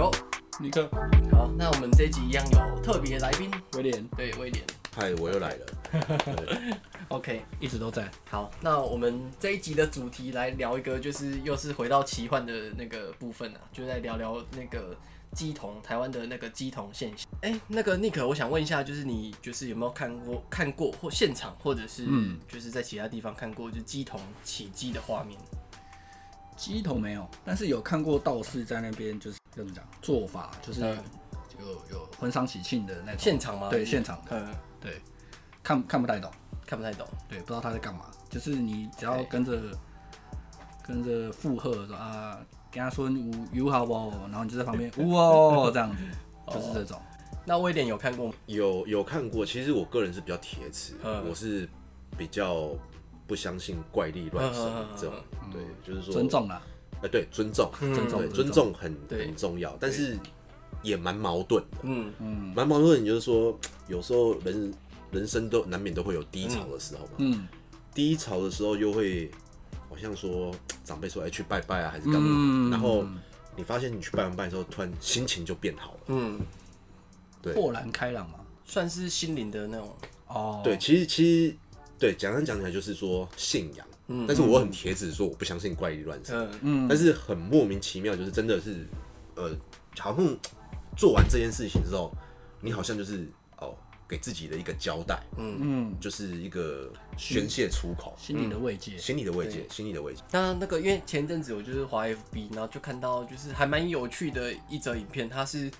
球，尼克，好，那我们这一集一样有特别来宾威廉，对，威廉。嗨，我又来了。OK，一直都在。好，那我们这一集的主题来聊一个，就是又是回到奇幻的那个部分啊，就来聊聊那个鸡童，台湾的那个鸡童现象。哎、欸，那个 Nick，我想问一下，就是你就是有没有看过看过或现场，或者是就是在其他地方看过，就鸡童起鸡的画面？乩童没有，但是有看过道士在那边，就是怎么讲做法，就是有有婚丧喜庆的那种现场吗？对，现场的。嗯，对，看看不太懂，看不太懂。对，不知道他在干嘛。就是你只要跟着跟着附和说啊，跟他说有有好不好，然后你就在旁边呜哦这样子，就是这种。那威廉有看过吗？有有看过。其实我个人是比较铁齿，我是比较。不相信怪力乱神这种，对，就是说尊重啦，哎，对，尊重，尊重，尊重。很很重要，但是也蛮矛盾的，嗯。嗯，蛮矛盾。就是说，有时候人人生都难免都会有低潮的时候嘛，嗯，低潮的时候又会好像说长辈说哎去拜拜啊，还是干嘛，然后你发现你去拜完拜之后，突然心情就变好了，嗯，对，豁然开朗嘛，算是心灵的那种。哦，对，其实其实。对，简单讲起来就是说信仰，嗯，但是我很铁齿说我不相信怪力乱神，嗯，但是很莫名其妙，就是真的是，呃，好像做完这件事情之后，你好像就是哦，给自己的一个交代，嗯嗯，就是一个宣泄出口，心里的慰藉，心里的慰藉，心里的慰藉。那那个，因为前阵子我就是滑 FB，然后就看到就是还蛮有趣的一则影片，它是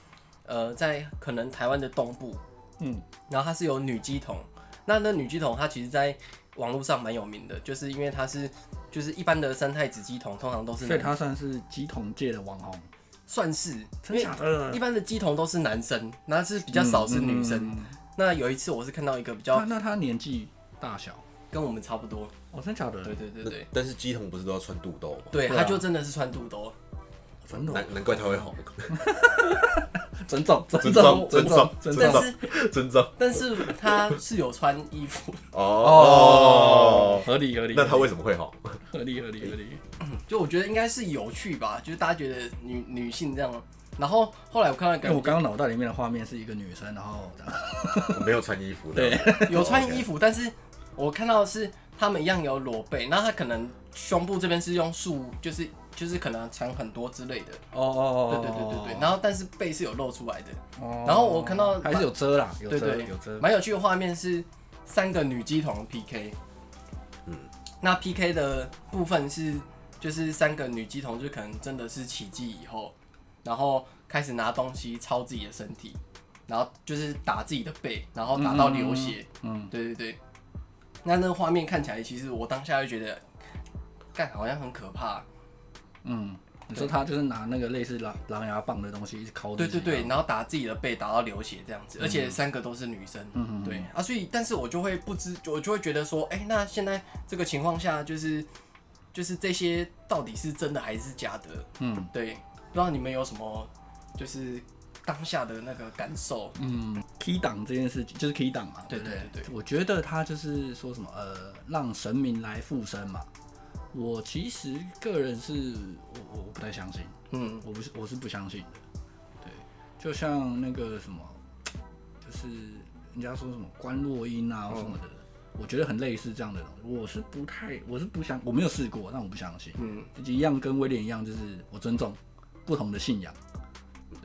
呃在可能台湾的东部，嗯，然后它是有女机童。那那女鸡童她其实，在网络上蛮有名的，就是因为她是，就是一般的三太子鸡童通常都是，所以她算是鸡童界的网红，算是，真的假的？一般的鸡童都是男生，那是比较少是女生。嗯嗯、那有一次我是看到一个比较，那他年纪大小跟我们差不多，哦，真的假的？对对对对。但是鸡童不是都要穿肚兜吗？对，他就真的是穿肚兜。难难怪他会红，尊重尊重尊重尊重，但是尊重，但是他是有穿衣服哦，合理合理。那他为什么会红？合理合理合理。就我觉得应该是有趣吧，就是大家觉得女女性这样。然后后来我看到，因为我刚刚脑袋里面的画面是一个女生，然后 没有穿衣服，对，有穿衣服，但是我看到的是他们一样有裸背，然后他可能胸部这边是用束，就是。就是可能长很多之类的。哦哦哦对对对对对，然后但是背是有露出来的哦，然后我看到还是有遮啦，有遮对对。有遮，蛮有趣的画面是三个女机童 PK，嗯，那 PK 的部分是就是三个女机童就可能真的是奇迹以后，然后开始拿东西抄自己的身体，然后就是打自己的背，然后打到流血，嗯，对对对，那那个画面看起来其实我当下就觉得，干好像很可怕。嗯，你说他就是拿那个类似狼狼牙棒的东西一直敲，对对对，然后打自己的背，打到流血这样子，而且三个都是女生，嗯嗯，对。啊，所以但是我就会不知，我就会觉得说，哎，那现在这个情况下，就是就是这些到底是真的还是假的？嗯，对，不知道你们有什么就是当下的那个感受？嗯，key 档这件事情就是 key 档嘛，对？对对，我觉得他就是说什么呃，让神明来附身嘛。我其实个人是我我不太相信，嗯，我不是我是不相信的，对，就像那个什么，就是人家说什么观落音啊什么的，我觉得很类似这样的东西，我是不太我是不相我没有试过，但我不相信，嗯，一样跟威廉一样，就是我尊重不同的信仰，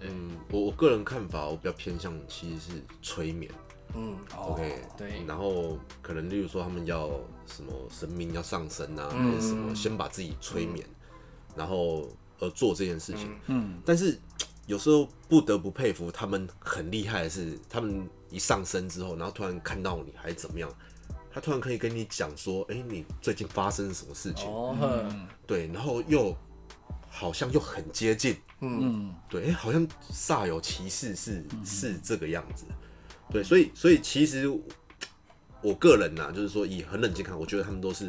嗯，我我个人看法我比较偏向其实是催眠。嗯，OK，对，然后可能例如说他们要什么神明要上身啊，还是什么，先把自己催眠，然后而做这件事情。嗯，但是有时候不得不佩服他们很厉害的是，他们一上身之后，然后突然看到你还是怎么样，他突然可以跟你讲说，哎，你最近发生了什么事情？哦，对，然后又好像又很接近，嗯，对，哎，好像煞有其事，是是这个样子。对，所以所以其实我个人呐、啊，就是说以很冷静看，我觉得他们都是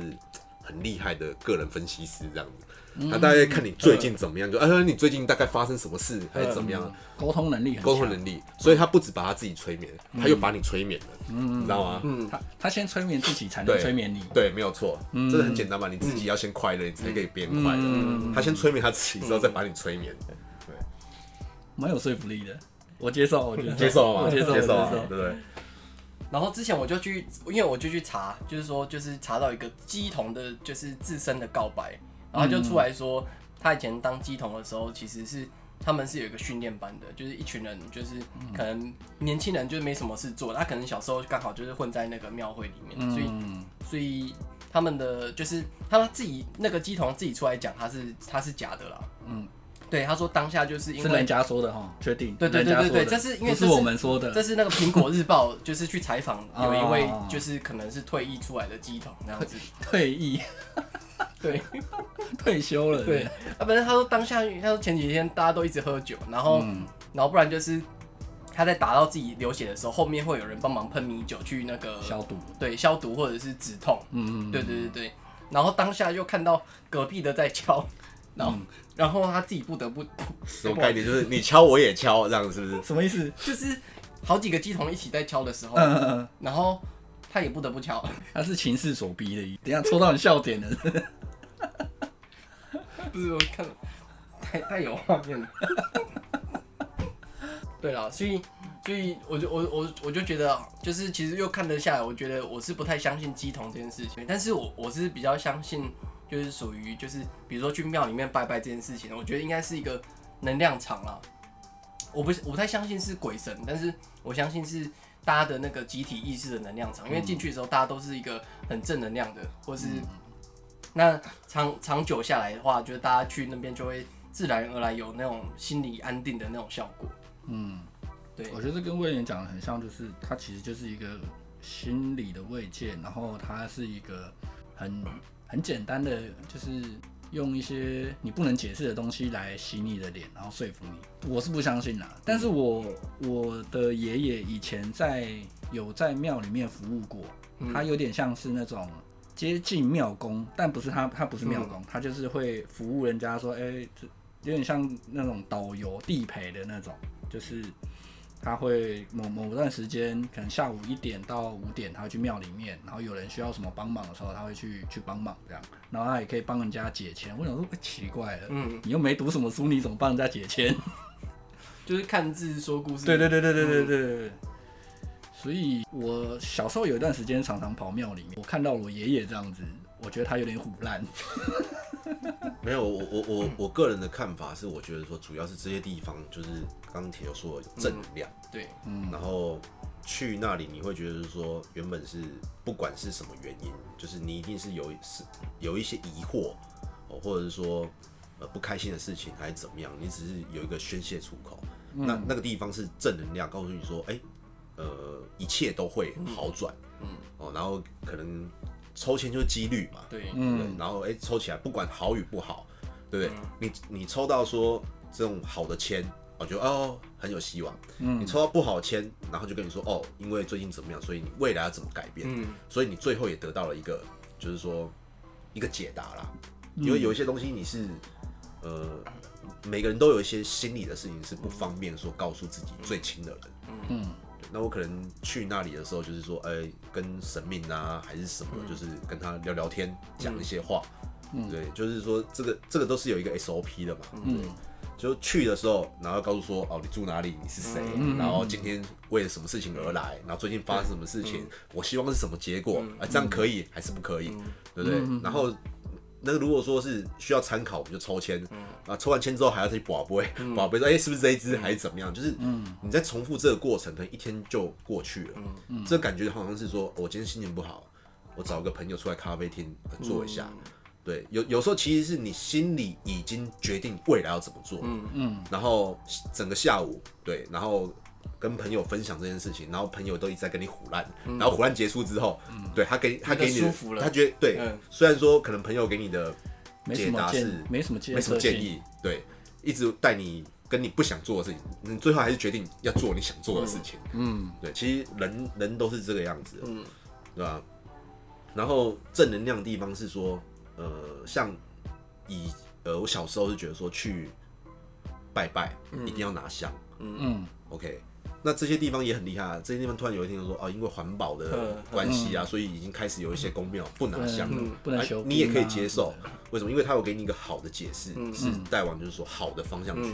很厉害的个人分析师这样子。他大概看你最近怎么样，就哎，你最近大概发生什么事，还是怎么样？沟通能力，沟通能力。所以他不止把他自己催眠，他又把你催眠了，你知道吗？嗯，他他先催眠自己，才能催眠你。对，没有错，这个很简单嘛，你自己要先快乐，你才可以变快乐。他先催眠他自己之后，再把你催眠。对。蛮有说服力的。我接受，我觉得接受嘛，接受，接受，对不对？然后之前我就去，因为我就去查，就是说，就是查到一个鸡童的，就是自身的告白，然后就出来说，他以前当鸡童的时候，其实是他们是有一个训练班的，就是一群人，就是可能年轻人就是没什么事做，他可能小时候刚好就是混在那个庙会里面，所以，所以他们的就是他们自己那个鸡童自己出来讲，他是他是假的啦，嗯。对，他说当下就是因为是人家说的哈，确定。对对对对对，这是因为是我们说的，这是那个苹果日报，就是去采访 有一位就是可能是退役出来的乩童那样子。退役，对，退休了。对，啊，反正他说当下，他说前几天大家都一直喝酒，然后然后不然就是他在打到自己流血的时候，后面会有人帮忙喷米酒去那个消毒，对，消毒或者是止痛。嗯嗯，对对对对。然后当下就看到隔壁的在敲，然后。然后他自己不得不，什么概念？就是你敲我也敲，这样是不是？什么意思？就是好几个乩童一起在敲的时候，嗯嗯嗯，然后他也不得不敲。他是情势所逼的，等下戳到你笑点了。不是我看，太太有画面了。对了，所以所以我就我我我就觉得，就是其实又看得下来，我觉得我是不太相信鸡同这件事情，但是我我是比较相信。就是属于就是，比如说去庙里面拜拜这件事情，我觉得应该是一个能量场啊。我不我不太相信是鬼神，但是我相信是大家的那个集体意识的能量场。因为进去的时候，大家都是一个很正能量的，或是那长长久下来的话，就是大家去那边就会自然而然有那种心理安定的那种效果。嗯，对，我觉得跟威廉讲的很像，就是它其实就是一个心理的慰藉，然后它是一个很。很简单的，就是用一些你不能解释的东西来洗你的脸，然后说服你。我是不相信啦，但是我我的爷爷以前在有在庙里面服务过，他有点像是那种接近庙工，但不是他，他不是庙工，他就是会服务人家说，哎、欸，有点像那种导游地陪的那种，就是。他会某某段时间，可能下午一点到五点，他会去庙里面，然后有人需要什么帮忙的时候，他会去去帮忙这样。然后他也可以帮人家解签。我想说，奇怪了，嗯，你又没读什么书，你怎么帮人家解签？就是看字说故事。对对对对对对对对。所以我小时候有一段时间常常跑庙里面，我看到我爷爷这样子，我觉得他有点唬烂。没有，我我我我个人的看法是，我觉得说主要是这些地方就是刚铁有说有正能量，嗯、对，嗯，然后去那里你会觉得说原本是不管是什么原因，就是你一定是有是有一些疑惑哦，或者是说呃不开心的事情还是怎么样，你只是有一个宣泄出口，嗯、那那个地方是正能量，告诉你说，哎，呃，一切都会好转，嗯，哦，然后可能。抽签就是几率嘛，对，嗯，然后哎、欸，抽起来不管好与不好，对不对？嗯、你你抽到说这种好的签，我觉得哦很有希望。嗯，你抽到不好签，然后就跟你说哦，因为最近怎么样，所以你未来要怎么改变？嗯，所以你最后也得到了一个，就是说一个解答啦。因为有一些东西你是呃，每个人都有一些心理的事情是不方便说告诉自己最亲的人。嗯。那我可能去那里的时候，就是说，哎、欸，跟神明啊，还是什么，嗯、就是跟他聊聊天，讲一些话，嗯、对，就是说，这个这个都是有一个 SOP 的嘛，嗯，对，就去的时候，然后告诉说，哦，你住哪里，你是谁，嗯、然后今天为了什么事情而来，然后最近发生什么事情，嗯、我希望是什么结果，啊、嗯，这样可以还是不可以，嗯、对不对？嗯、然后。那如果说是需要参考，我们就抽签，嗯、啊，抽完签之后还要再去博杯，博杯 说，哎、欸，是不是这一支还是怎么样？就是，你在重复这个过程，可能一天就过去了。嗯。嗯、这感觉好像是说，我今天心情不好，我找个朋友出来咖啡厅坐一下。嗯、对，有有时候其实是你心里已经决定未来要怎么做，嗯。嗯，然后整个下午，对，然后。跟朋友分享这件事情，然后朋友都一直在跟你胡乱，嗯、然后胡乱结束之后，嗯、对他给他给你，他觉得对，嗯、虽然说可能朋友给你的解答是没什么建没什么建议，对，一直带你跟你不想做的事情，你最后还是决定要做你想做的事情，嗯，对，其实人人都是这个样子，嗯，对吧？然后正能量的地方是说，呃，像以呃我小时候是觉得说去拜拜一定要拿香，嗯嗯，OK。那这些地方也很厉害啊！这些地方突然有一天说，哦，因为环保的关系啊，所以已经开始有一些宫庙不拿香了，不能修，你也可以接受。为什么？因为他有给你一个好的解释，是带往就是说好的方向去。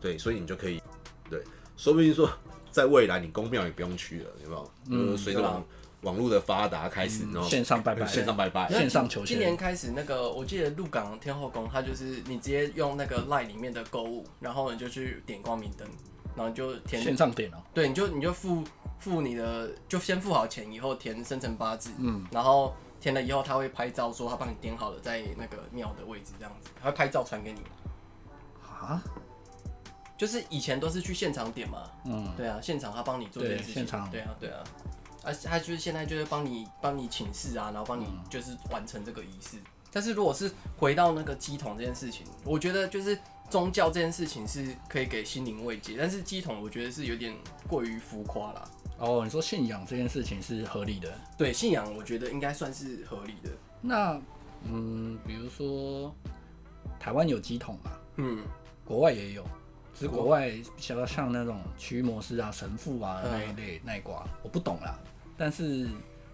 对，所以你就可以对，说不定说在未来你宫庙也不用去了，有没有？嗯，随着网网络的发达开始，然后线上拜拜，线上拜拜，线上求签。今年开始那个，我记得鹿港天后宫，它就是你直接用那个 LINE 里面的购物，然后你就去点光明灯，然后就填线上点哦。对，你就你就付付你的，就先付好钱，以后填生辰八字，嗯，然后。填了以后，他会拍照说他帮你点好了，在那个庙的位置这样子，他会拍照传给你。啊？就是以前都是去现场点嘛。嗯。对啊，现场他帮你做这件事情。对啊，对啊。而他就是现在就是帮你帮你请示啊，然后帮你就是完成这个仪式。嗯。但是如果是回到那个鸡桶这件事情，我觉得就是宗教这件事情是可以给心灵慰藉，但是鸡桶我觉得是有点过于浮夸了。哦，你说信仰这件事情是合理的？对，信仰我觉得应该算是合理的。那，嗯，比如说台湾有鸡桶嘛？嗯，国外也有，只是国外比较像那种驱魔师啊、神父啊那一类那一挂，我不懂啦。但是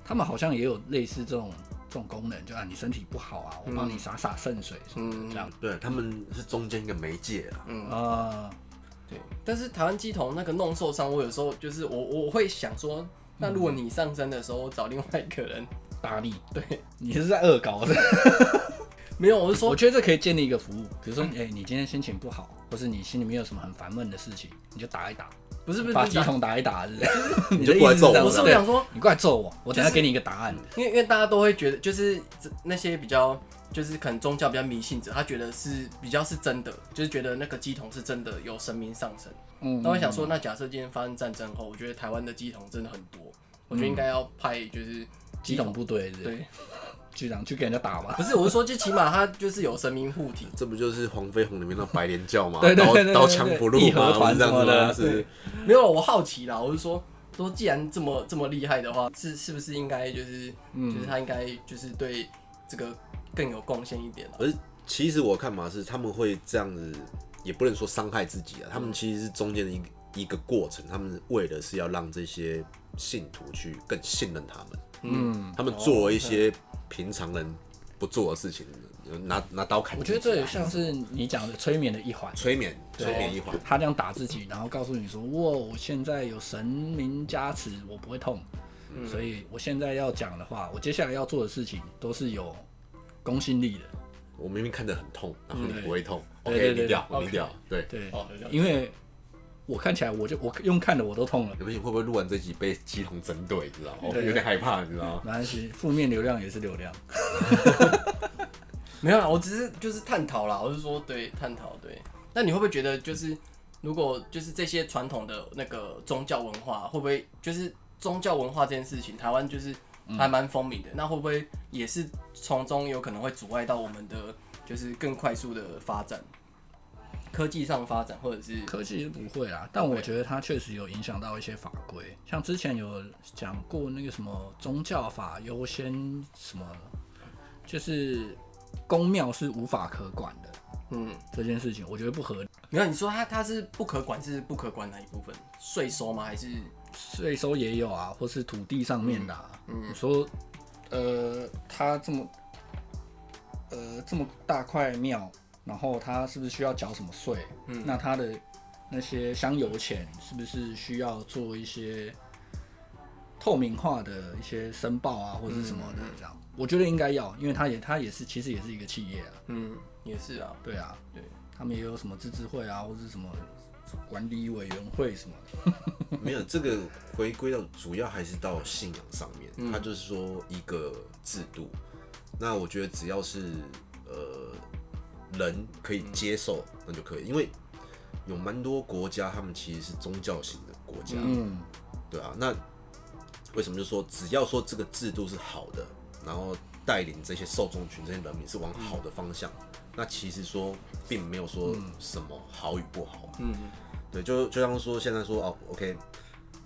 他们好像也有类似这种这种功能，就啊，你身体不好啊，我帮你洒洒圣水什么的这样。对，他们是中间一个媒介啊。嗯啊。对，但是台湾鸡头那个弄受伤，我有时候就是我我会想说，那如果你上身的时候找另外一个人打你，对，你是在恶搞的？没有，我是说，我觉得这可以建立一个服务，比如说，哎、欸，你今天心情不好，或是你心里面有什么很烦闷的事情，你就打一打，不是不是把鸡桶打一打，是不是？你就过来揍我，我是不想说，你过来揍我，我等下给你一个答案，因为因为大家都会觉得，就是那些比较。就是可能宗教比较迷信者，他觉得是比较是真的，就是觉得那个鸡桶是真的有神明上身。嗯，那我想说，那假设今天发生战争后，我觉得台湾的鸡桶真的很多，我觉得应该要派就是乩童部队，对，局长去给人家打嘛。不是，我是说，就起码他就是有神明护体。这不就是黄飞鸿里面那白莲教吗？对对对，刀枪不入嘛，这样子的。是，没有，我好奇啦，我是说，说既然这么这么厉害的话，是是不是应该就是，就是他应该就是对这个。更有贡献一点。而其实我看法是，他们会这样子，也不能说伤害自己啊。他们其实是中间的一个一个过程，他们为的是要让这些信徒去更信任他们。嗯，他们做了一些平常人不做的事情，拿拿刀砍。我觉得这也像是你讲的催眠的一环。催眠，催眠一环。他这样打自己，然后告诉你说：“哇，我现在有神明加持，我不会痛。所以我现在要讲的话，我接下来要做的事情都是有。”公信力的，我明明看着很痛，然后你不会痛，OK，低调，低调，对对，因为我看起来我就我用看的我都痛了，有没有会不会录完这集被系统针对？你知道吗？有点害怕，你知道吗？没关系，负面流量也是流量。没有啦，我只是就是探讨啦，我是说对探讨对。那你会不会觉得就是如果就是这些传统的那个宗教文化，会不会就是宗教文化这件事情，台湾就是？还蛮风靡的，那会不会也是从中有可能会阻碍到我们的，就是更快速的发展，科技上发展，或者是科技是不会啦，但我觉得它确实有影响到一些法规，像之前有讲过那个什么宗教法优先什么，就是公庙是无法可管的，嗯，这件事情我觉得不合理。没有，你说它它是不可管，是不可管哪一部分？税收吗？还是？税收也有啊，或是土地上面的、啊。嗯，你说，呃，它这么，呃，这么大块庙，然后他是不是需要缴什么税？嗯，那他的那些香油钱是不是需要做一些透明化的一些申报啊，或者是什么的？这样，嗯、我觉得应该要，因为他也他也是其实也是一个企业啊。嗯，也是啊。对啊，对，他们也有什么自治会啊，或者是什么。管理委员会什么的，没有这个回归到主要还是到信仰上面，嗯、它就是说一个制度。那我觉得只要是呃人可以接受，嗯、那就可以。因为有蛮多国家，他们其实是宗教型的国家，嗯，对啊。那为什么就说只要说这个制度是好的，然后带领这些受众群、这些人民是往好的方向，嗯、那其实说并没有说什么好与不好，嗯。对，就就像说现在说哦，OK，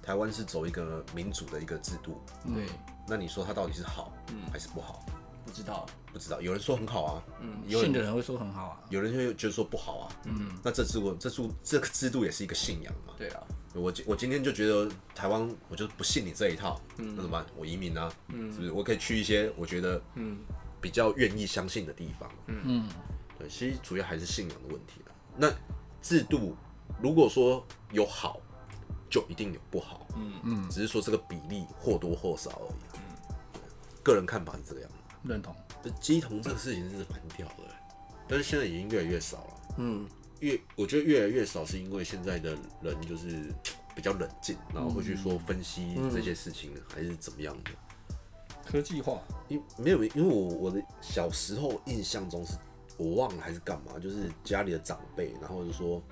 台湾是走一个民主的一个制度，对，那你说它到底是好，嗯，还是不好？不知道，不知道。有人说很好啊，嗯，信的人会说很好啊，有人就觉得说不好啊，嗯，那这制度，这制这个制度也是一个信仰嘛，对啊。我今我今天就觉得台湾，我就不信你这一套，嗯，那怎么办？我移民啊，嗯，是不是？我可以去一些我觉得，嗯，比较愿意相信的地方，嗯嗯，对，其实主要还是信仰的问题了。那制度。如果说有好，就一定有不好。嗯嗯，只是说这个比例或多或少而已。嗯，个人看法是这个样子。认同。这鸡同这个事情是蛮屌的，但是现在已经越来越少了。嗯，越我觉得越来越少，是因为现在的人就是 比较冷静，然后会去说分析这些事情，还是怎么样的。科技化，因没有，因为我我的小时候印象中是，我忘了还是干嘛，就是家里的长辈，然后就说，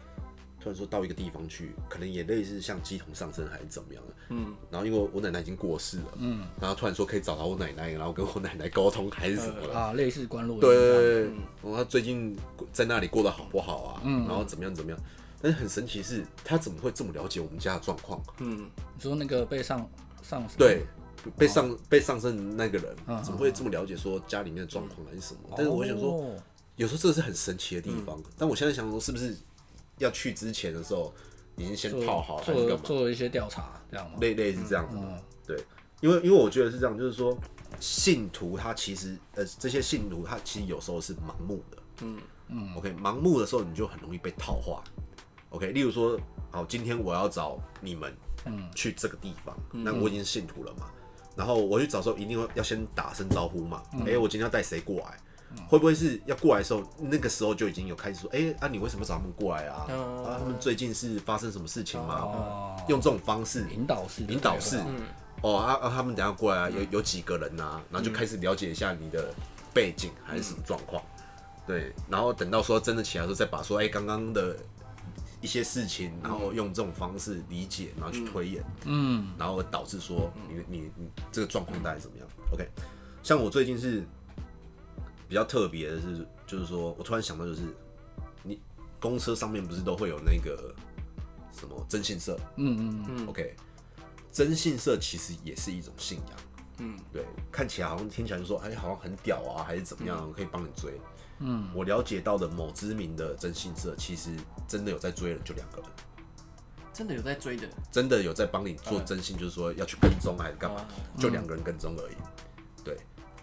突然说到一个地方去，可能也类似像鸡同上身还是怎么样的，嗯，然后因为我奶奶已经过世了，嗯，然后突然说可以找到我奶奶，然后跟我奶奶沟通还是什么的。啊，类似关路，对对对，然后他最近在那里过得好不好啊？嗯，然后怎么样怎么样，但是很神奇是，他怎么会这么了解我们家的状况？嗯，你说那个被上上身？对。被上、哦、被上身的那个人怎么会这么了解说家里面的状况还是什么？嗯、但是我想说，哦、有时候这个是很神奇的地方。嗯、但我现在想说，是不是要去之前的时候已经先套好了，做做，做一些调查，这样吗？类类似这样的，嗯、对，因为因为我觉得是这样，就是说信徒他其实呃这些信徒他其实有时候是盲目的，嗯嗯，OK，盲目的时候你就很容易被套话，OK，例如说，好，今天我要找你们，嗯，去这个地方，嗯、那我已经是信徒了嘛。然后我去找的时候，一定要先打声招呼嘛。哎、我今天要带谁过来？嗯、会不会是要过来的时候，那个时候就已经有开始说，哎、欸，啊，你为什么找他们过来啊？嗯、啊，他们最近是发生什么事情吗？哦、用这种方式引导式，引导式。嗯、哦，啊啊，他们等下过来啊，有有几个人啊？然后就开始了解一下你的背景还是什么状况。嗯、对，然后等到说真的起来的时候，再把说，哎、欸，刚刚的。一些事情，然后用这种方式理解，然后去推演，嗯，然后导致说你你你这个状况大概怎么样？OK，像我最近是比较特别的是，就是说我突然想到，就是你公车上面不是都会有那个什么征信社？嗯嗯嗯，OK，征信社其实也是一种信仰，嗯，对，看起来好像听起来就说，哎，好像很屌啊，还是怎么样，可以帮你追。嗯，我了解到的某知名的征信社，其实真的有在追人，就两个人，真的有在追的，真的有在帮你做征信，就是说要去跟踪还是干嘛，就两个人跟踪而已。对，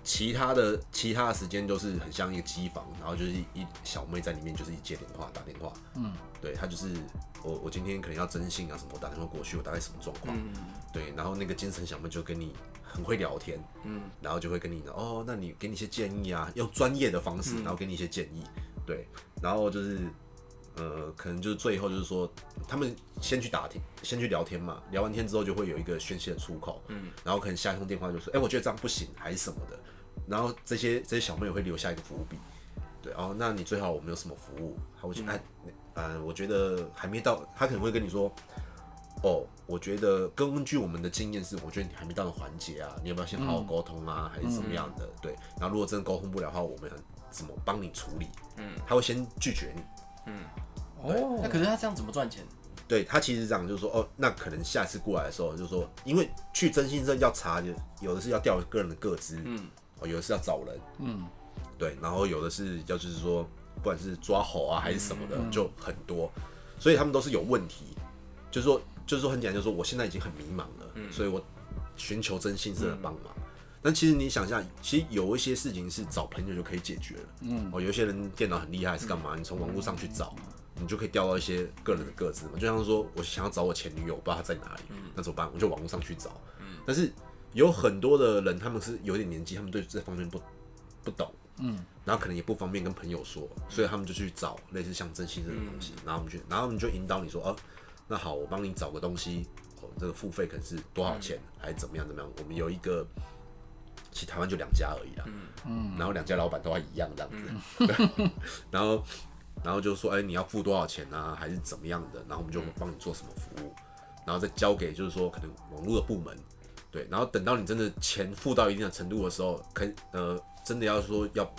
其他的其他的时间都是很像一个机房，然后就是一小妹在里面，就是一接电话打电话。嗯，对，她就是我我今天可能要征信啊什么，我打电话过去，我大概什么状况？嗯对，然后那个精神小妹就跟你。很会聊天，嗯，然后就会跟你哦，那你给你一些建议啊，用专业的方式，然后给你一些建议，嗯、对，然后就是呃，可能就是最后就是说，他们先去打听，先去聊天嘛，聊完天之后就会有一个宣泄的出口，嗯，然后可能下一通电话就说，哎，我觉得这样不行，还是什么的，然后这些这些小朋友会留下一个伏笔，对，哦，那你最好我们有什么服务，他会去哎，呃，我觉得还没到，他可能会跟你说。哦，我觉得根据我们的经验是，我觉得你还没到的环节啊，你要不要先好好沟通啊，嗯、还是怎么样的？嗯、对，然后如果真的沟通不了的话，我们怎么帮你处理？嗯，他会先拒绝你。哦，那可是他这样怎么赚钱？对他其实这样，就是说，哦，那可能下次过来的时候，就是说，因为去征信社要查，有的是要调个人的个资，嗯，哦，有的是要找人，嗯，对，然后有的是要就是说，不管是抓猴啊还是什么的，嗯、就很多，所以他们都是有问题，就是说。就是说很简单，就是说我现在已经很迷茫了，嗯、所以我寻求征信社的帮忙。嗯、但其实你想一下，其实有一些事情是找朋友就可以解决了。嗯，哦，有些人电脑很厉害，是干嘛？嗯、你从网络上去找，你就可以调到一些个人的个资嘛。就像说我想要找我前女友，我不知道她在哪里，嗯、那怎么办？我就网络上去找。嗯，但是有很多的人，他们是有点年纪，他们对这方面不不懂。嗯，然后可能也不方便跟朋友说，所以他们就去找类似像征信这种东西，嗯、然后我们去，然后我们就引导你说，哦。那好，我帮你找个东西，哦，这个付费可能是多少钱，嗯、还是怎么样怎么样？我们有一个，其实台湾就两家而已啦，嗯嗯，然后两家老板都还一样这样子，然后然后就说，哎、欸，你要付多少钱啊，还是怎么样的？然后我们就帮你做什么服务，然后再交给就是说可能网络的部门，对，然后等到你真的钱付到一定的程度的时候，可呃真的要说要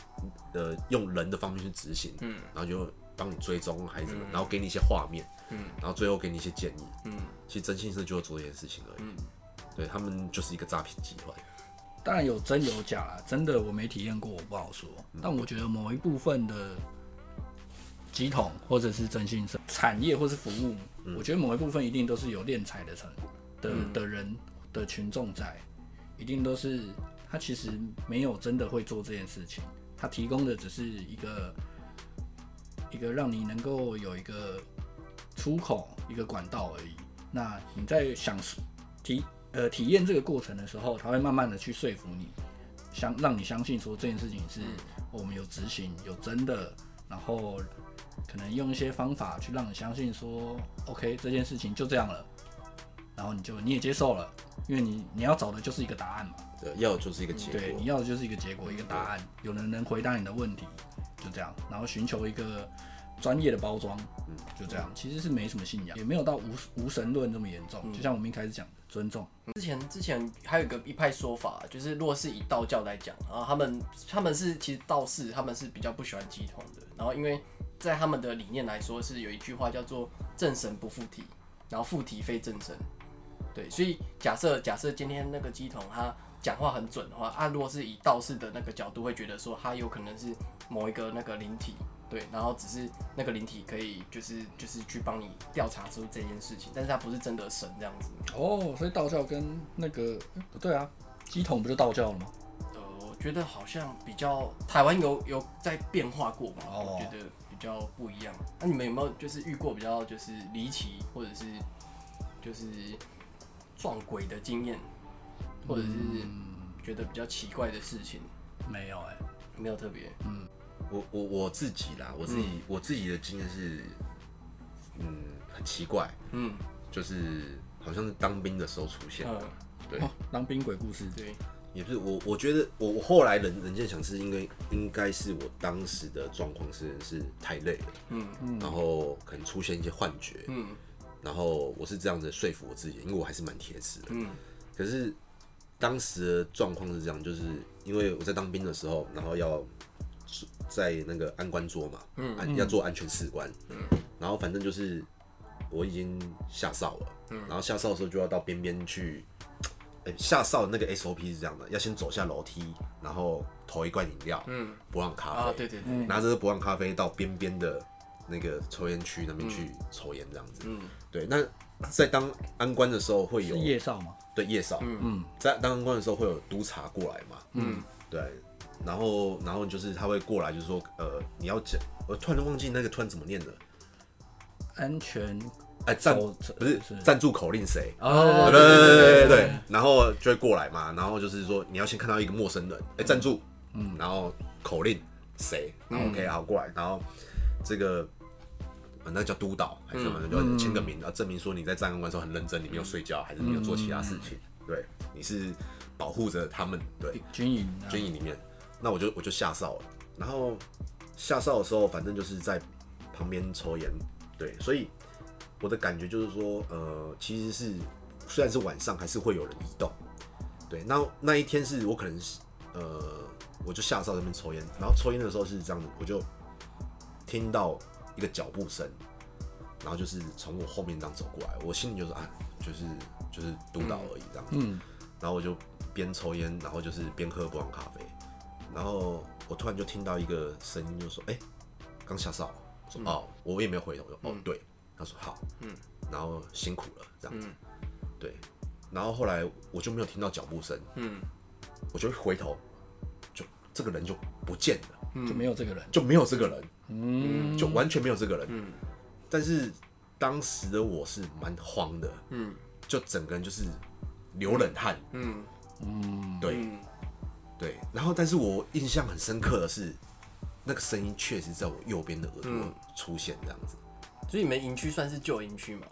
呃用人的方面去执行，嗯，然后就帮你追踪还是什么，然后给你一些画面。嗯，然后最后给你一些建议。嗯，其实征信社就要做这件事情而已。嗯，对他们就是一个诈骗集团。当然有真有假啦，真的我没体验过，我不好说。嗯、但我觉得某一部分的集桶或者是征信社产业或是服务，嗯、我觉得某一部分一定都是有敛财的成的的人的群众在，一定都是他其实没有真的会做这件事情，他提供的只是一个一个让你能够有一个。出口一个管道而已。那你在想体呃体验这个过程的时候，他会慢慢的去说服你，相让你相信说这件事情是我们有执行有真的，然后可能用一些方法去让你相信说，OK 这件事情就这样了，然后你就你也接受了，因为你你要找的就是一个答案嘛。对，要的就是一个结果。对，你要的就是一个结果，一个答案，有人能回答你的问题，就这样，然后寻求一个。专业的包装，嗯，就这样，其实是没什么信仰，也没有到无无神论那么严重。嗯、就像我们一开始讲的，尊重。之前之前还有一个一派说法，就是如果是以道教来讲，然后他们他们是其实道士，他们是比较不喜欢乩童的。然后因为在他们的理念来说，是有一句话叫做“正神不附体”，然后附体非正神。对，所以假设假设今天那个鸡童他讲话很准的话，啊，如果是以道士的那个角度，会觉得说他有可能是某一个那个灵体。对，然后只是那个灵体可以，就是就是去帮你调查出这件事情，但是它不是真的神这样子。哦，所以道教跟那个不对啊，乩童不就道教了吗？呃，我觉得好像比较台湾有有在变化过嘛，哦、我觉得比较不一样。那、啊、你们有没有就是遇过比较就是离奇或者是就是撞鬼的经验，或者是觉得比较奇怪的事情？嗯、没有哎、欸，没有特别，嗯。我我我自己啦，我自己、嗯、我自己的经验是，嗯，很奇怪，嗯，就是好像是当兵的时候出现的，嗯、对、哦，当兵鬼故事，对，也不是我，我觉得我我后来人人间想是因为应该是我当时的状况是是太累了，嗯嗯，然后可能出现一些幻觉，嗯，然后我是这样子说服我自己，因为我还是蛮铁齿的，嗯，可是当时的状况是这样，就是因为我在当兵的时候，然后要。在那个安官桌嘛，嗯，嗯，要做安全士官，嗯，然后反正就是我已经下哨了，嗯，然后下哨的时候就要到边边去，欸，下哨的那个 SOP 是这样的，要先走下楼梯，然后投一罐饮料，嗯，伯朗咖啡，啊，对对对，拿着伯朗咖啡到边边的那个抽烟区那边去抽烟这样子，嗯，对，那在当安官的时候会有夜哨吗？对，夜哨，嗯嗯，在当安官的时候会有督察过来嘛，嗯，对。然后，然后就是他会过来，就是说，呃，你要讲，我突然忘记那个突然怎么念的，安全，哎，站不是站住口令谁？哦，对对对对对，然后就会过来嘛，然后就是说你要先看到一个陌生人，哎，站住，嗯，然后口令谁？然后 OK，好过来，然后这个那叫督导还是什么？就签个名，然后证明说你在站安官的时候很认真，你没有睡觉，还是没有做其他事情，对，你是保护着他们，对，军营，军营里面。那我就我就下哨了，然后下哨的时候，反正就是在旁边抽烟，对，所以我的感觉就是说，呃，其实是虽然是晚上，还是会有人移动，对。那那一天是我可能是，呃，我就下哨在那边抽烟，然后抽烟的时候是这样子，我就听到一个脚步声，然后就是从我后面这样走过来，我心里就是啊，就是就是督导而已这样子，嗯，然后我就边抽烟，然后就是边喝伯朗咖啡。然后我突然就听到一个声音，就说：“哎，刚下哨。”我说：“哦，我也没有回头。”说哦，对。他说：“好。”嗯。然后辛苦了，这样子。对。然后后来我就没有听到脚步声。嗯。我就回头，就这个人就不见了，就没有这个人，就没有这个人。嗯。就完全没有这个人。嗯。但是当时的我是蛮慌的。嗯。就整个人就是流冷汗。嗯。嗯。对。对，然后但是我印象很深刻的是，那个声音确实在我右边的耳朵出现这样子。嗯、所以你们营区算是旧营区吗？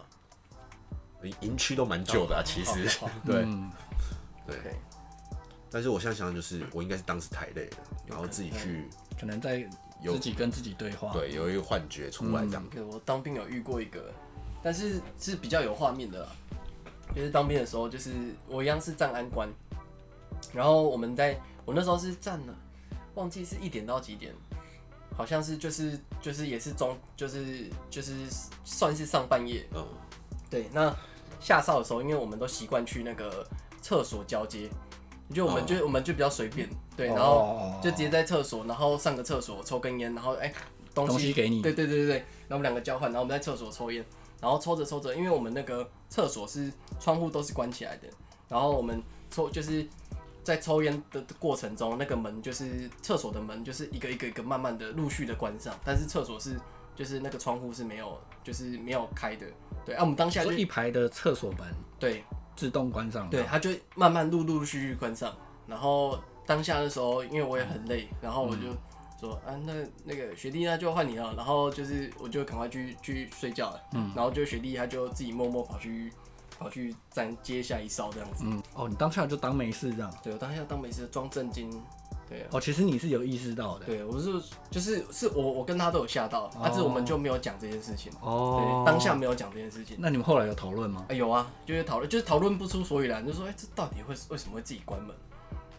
营区都蛮旧的啊，其实。对。对。但是我现在想想，就是我应该是当时太累了，然后自己去，可能在自己跟自己对话。对，有一个幻觉出来这样。对，我当兵有遇过一个，但是是比较有画面的啦，就是当兵的时候，就是我一样是站安官，然后我们在。我那时候是站了，忘记是一点到几点，好像是就是就是也是中就是就是算是上半夜。嗯，对。那下哨的时候，因为我们都习惯去那个厕所交接，就我们就、哦、我们就比较随便，对，然后就直接在厕所，然后上个厕所抽根烟，然后哎、欸、东西东西给你，对对对对对，然后我们两个交换，然后我们在厕所抽烟，然后抽着抽着，因为我们那个厕所是窗户都是关起来的，然后我们抽就是。在抽烟的过程中，那个门就是厕所的门，就是一个一个一个慢慢的陆续的关上，但是厕所是就是那个窗户是没有，就是没有开的。对，啊，我们当下就一排的厕所门，对，自动关上。对，它就慢慢陆陆续续关上。然后当下的时候，因为我也很累，然后我就说，嗯、啊，那那个学弟那就换你了。然后就是我就赶快去去睡觉了。嗯。然后就学弟他就自己默默跑去跑去站接下一哨这样子。嗯。哦，你当下就当没事这样。对，我当下当没事，装震惊。对哦，其实你是有意识到的。对，我是就是是我我跟他都有吓到，但是我们就没有讲这件事情。哦。对，当下没有讲这件事情。那你们后来有讨论吗？有啊，就是讨论，就是讨论不出所以然，就说，哎，这到底会为什么会自己关门？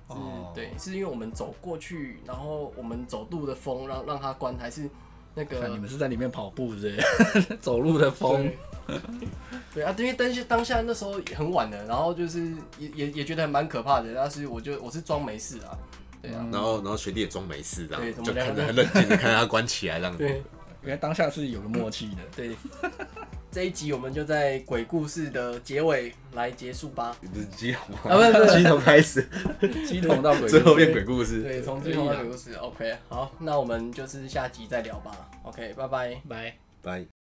哦。对，是因为我们走过去，然后我们走路的风让让他关，还是那个？你们是在里面跑步是不是？走路的风。对啊，因为当下当下那时候很晚了，然后就是也也也觉得蛮可怕的，但是我就我是装没事啊。对啊，然后然后学弟也装没事，这样就看着很冷静的看他关起来这样子。对，因为当下是有个默契的。对，这一集我们就在鬼故事的结尾来结束吧。不是乩童啊，不是乩童开始，乩童到鬼，最后变鬼故事。对，从乩童到鬼故事。OK，好，那我们就是下集再聊吧。OK，拜拜，拜拜。